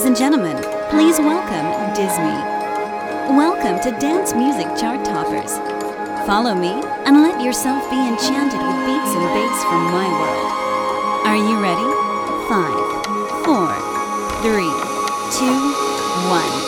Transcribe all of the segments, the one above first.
Ladies and gentlemen, please welcome DisME. Welcome to Dance Music Chart Toppers. Follow me and let yourself be enchanted with beats and bass from my world. Are you ready? Five, four, three, two, one.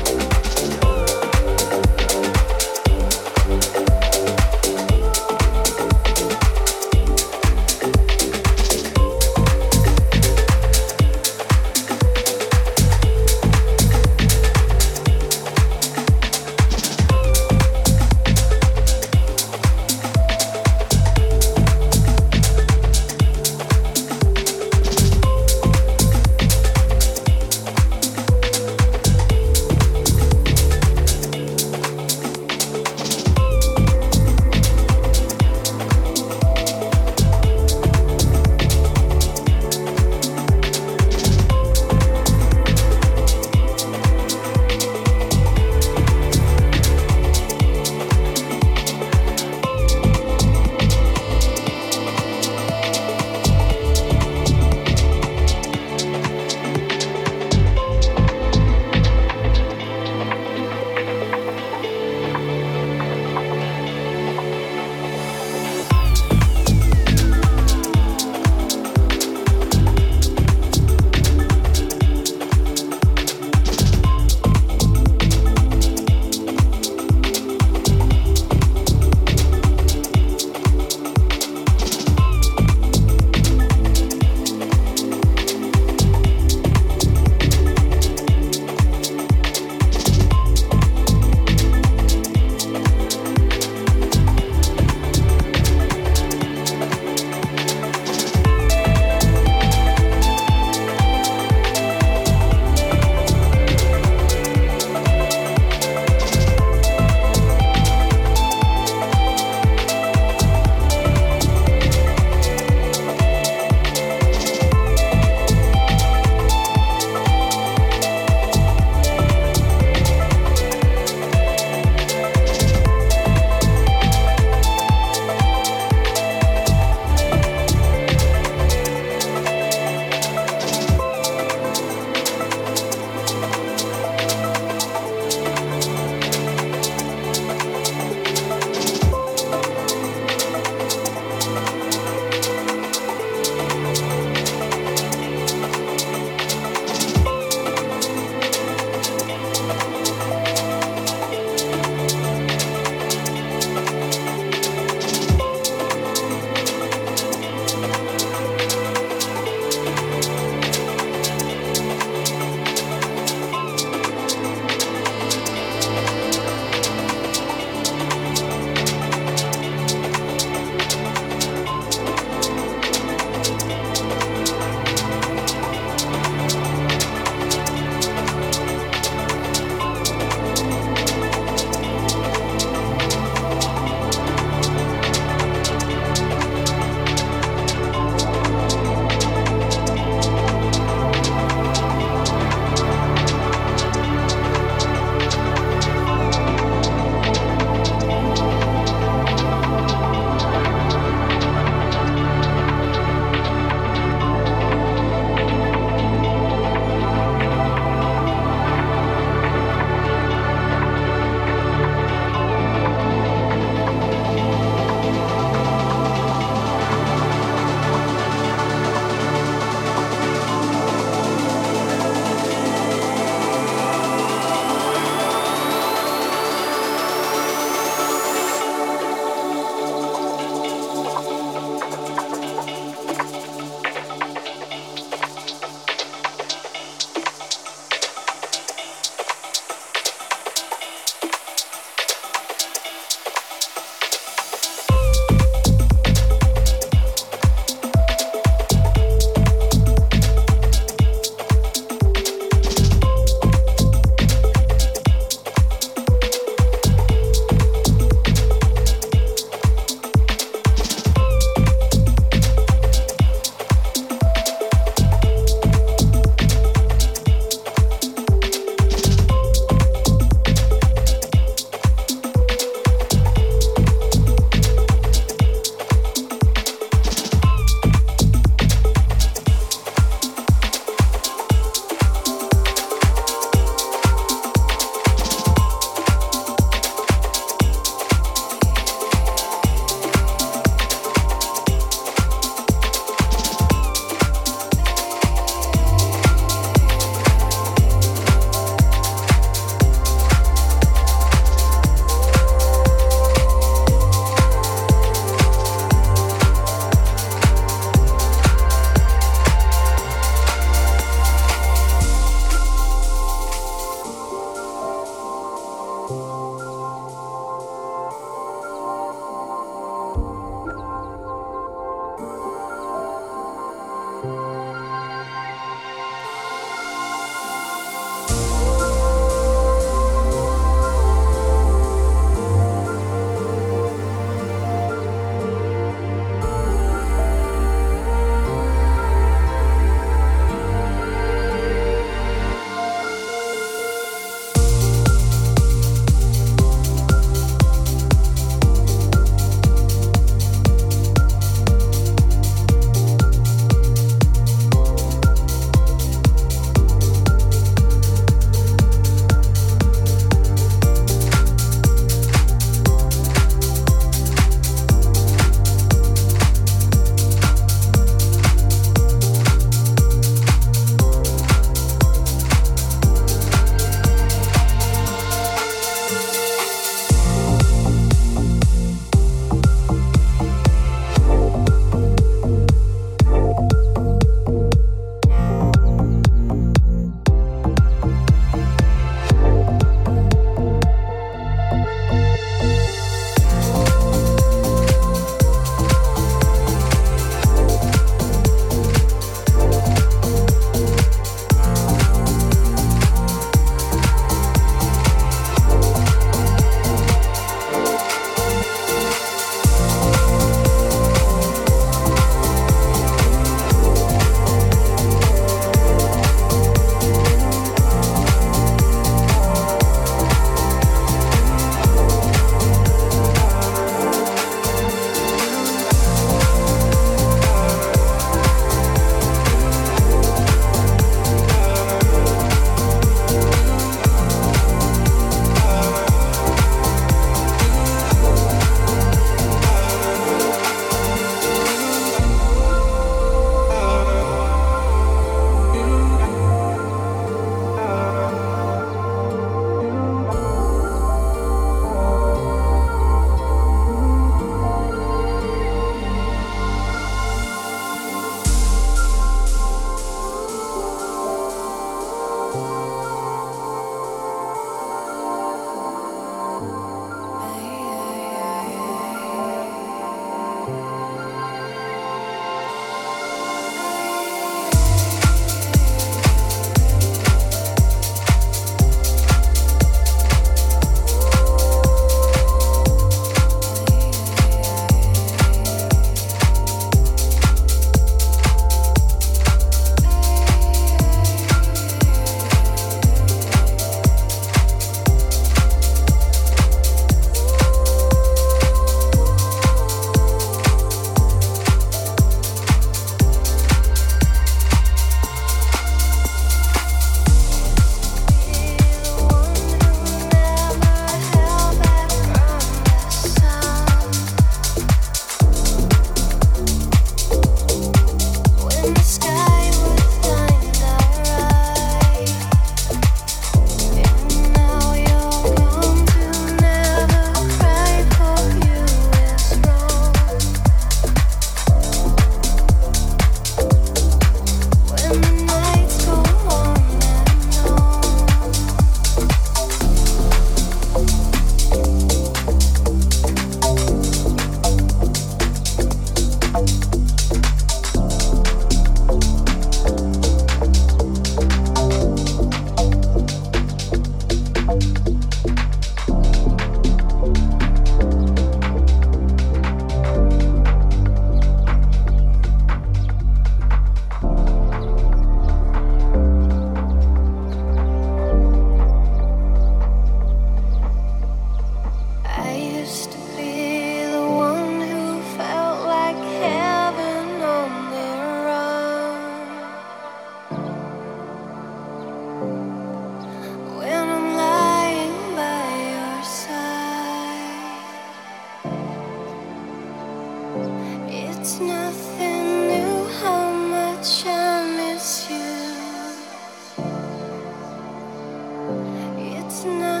ясно.